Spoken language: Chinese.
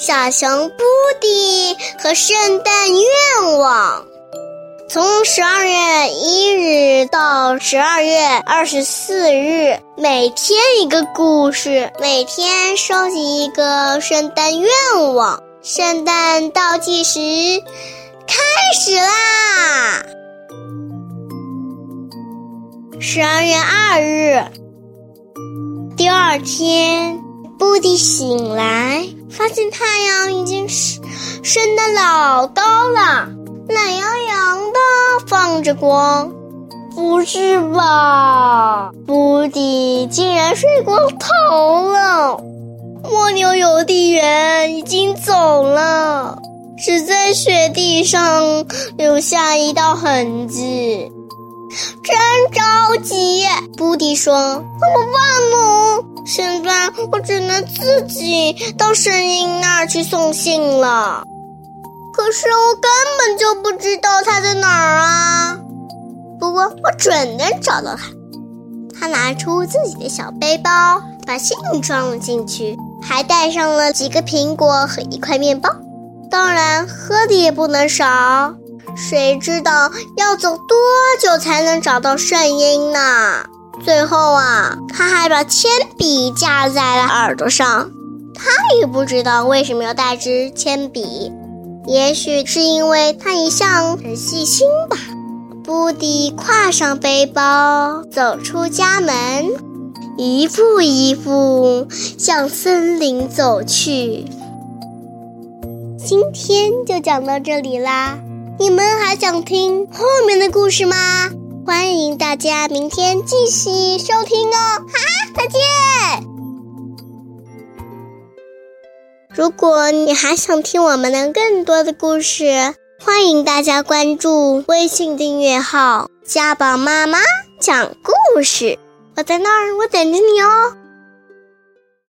小熊布迪和圣诞愿望。从十二月一日到十二月二十四日，每天一个故事，每天收集一个圣诞愿望。圣诞倒计时开始啦！十二月二日，第二天，布迪醒来，发现太阳已经升升得老高了。懒洋洋的放着光，不是吧？布迪竟然睡过头了。蜗牛邮递员已经走了，只在雪地上留下一道痕迹。真着急，布迪说：“怎么办呢？现在我只能自己到声音那儿去送信了。”可是我根本就不知道他在哪儿啊！不过我准能找到他。他拿出自己的小背包，把信装了进去，还带上了几个苹果和一块面包。当然，喝的也不能少。谁知道要走多久才能找到圣婴呢？最后啊，他还把铅笔架在了耳朵上。他也不知道为什么要带支铅笔。也许是因为他一向很细心吧。布迪挎上背包，走出家门，一步一步向森林走去。今天就讲到这里啦，你们还想听后面的故事吗？迎大家明天继续收听哦！哈，再见。如果你还想听我们的更多的故事，欢迎大家关注微信订阅号“家宝妈妈讲故事”。我在那儿，我等着你哦。